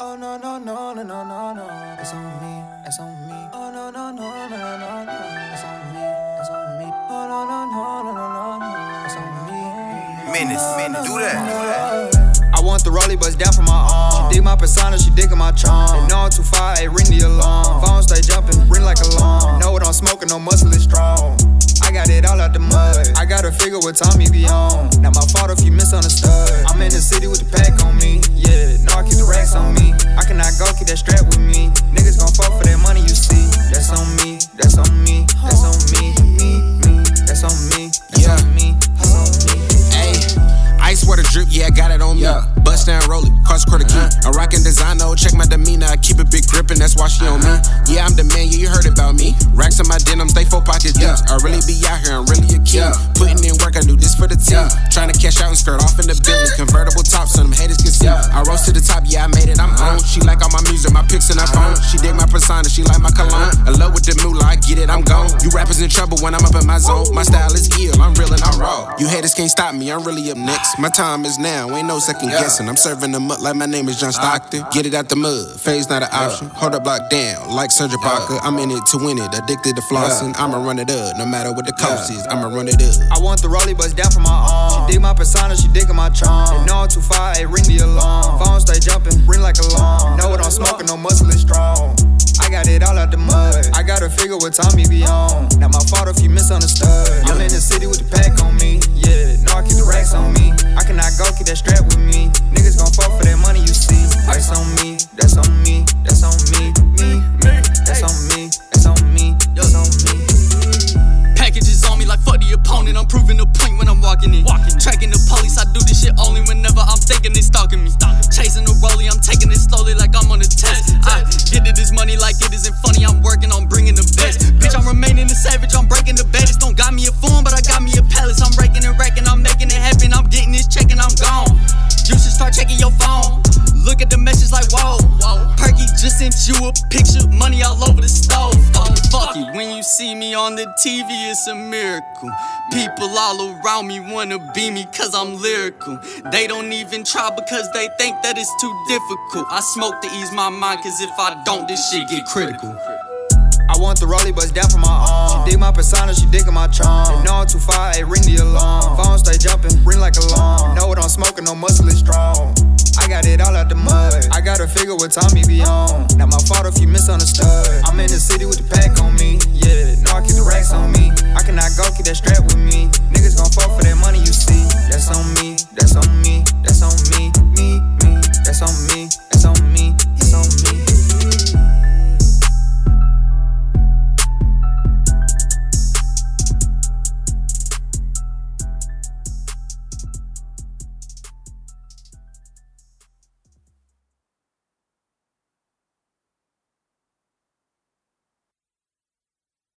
Oh no no no no no no no. It's on me. It's on me. Oh no no no no no no no. It's on me. It's on me. Oh no no no no no no no. It's on me. Menace, menace, do that. I want the rollie bust down for my arm. She dig my persona, she digging my charm. They know I'm too far, hey, ring the alarm. Phone stay jumping, ring like a alarm. Know what I'm smoking, no muscle is strong. I got it all out the mud. I gotta figure what time you be on. Not my fault if you misunderstood. I'm in the city with the pack on me. Yeah, no, I keep the racks on I'm rocking designer, oh, check my demeanor, I keep a big grippin', that's why she on me. Yeah, I'm the man, yeah, you heard about me. Racks on my denims, they four pockets deep. I really be out here, I'm really a king. Putting in work, I do this for the team. Trying to cash out and skirt off in the building. Convertible top, so them haters can see. I rose to the top, yeah, I made it, I'm uh-huh. on. She like all my music, my pics and her phone. Uh-huh. She dig my persona, she like my cologne. Uh-huh. I love with the moolah, I get it, I'm gone. You rappers in trouble when I'm up in my zone. My style is ill, I'm real and I'm raw. You haters can't stop me, I'm really up next. My time is now, ain't no second Yeah. guessing. I'm serving them up like my name is John uh, Stockton. Get it out the mud, phase not an option. Hold up, block down, like Sandra Parker. I'm in it to win it, addicted to flossing. I'ma run it up, no matter what the cost is. I'ma run it up. I want the rollie bust down for my arm. She dig my persona, she digging my charm. They know I'm too far, hey, ring the alarm. Phone stay jumping, ring like a alarm. Know what I'm smoking, no muscle is strong. I got it all out the mud. I gotta figure what time you be on. Not my fault if you misunderstood. I'm in the city with the pack on me. Yeah, no, I keep the racks on me. I cannot go, keep that strap with me. Niggas gon' fuck for that money you see. Ice on me, that's on me, that's on me, me, me. That's on me, that's on me, that's on me. Packages on me like fuck the opponent. I'm proving the point when I'm walking in. Walking, tracking the police, I do this shit only whenever I'm thinking they stalking me. Savage. I'm breaking the baddest. Don't got me a form, but I got me a palace. I'm raking and racking. I'm making it happen. I'm getting this check and I'm gone. You should start checking your phone. Look at the message like whoa. Perky just sent you a picture, money all over the stove. Oh, fuck it. When you see me on the TV, it's a miracle. People all around me wanna be me cause I'm lyrical. They don't even try because they think that it's too difficult. I smoke to ease my mind cause if I don't, this shit get critical. I want the rollie bust down for my arm. She dig my persona, she digging my charm. They know I'm too far, hey, ring the alarm. Phone stay jumping, ring like a alarm. Know what I'm smoking, no muscle is strong. I got it all out the mud. I gotta figure what time you be on. Not my fault if you misunderstood. I'm in the city with the pack on me. Yeah, no, I keep the racks on me. I cannot go, keep that strap with me.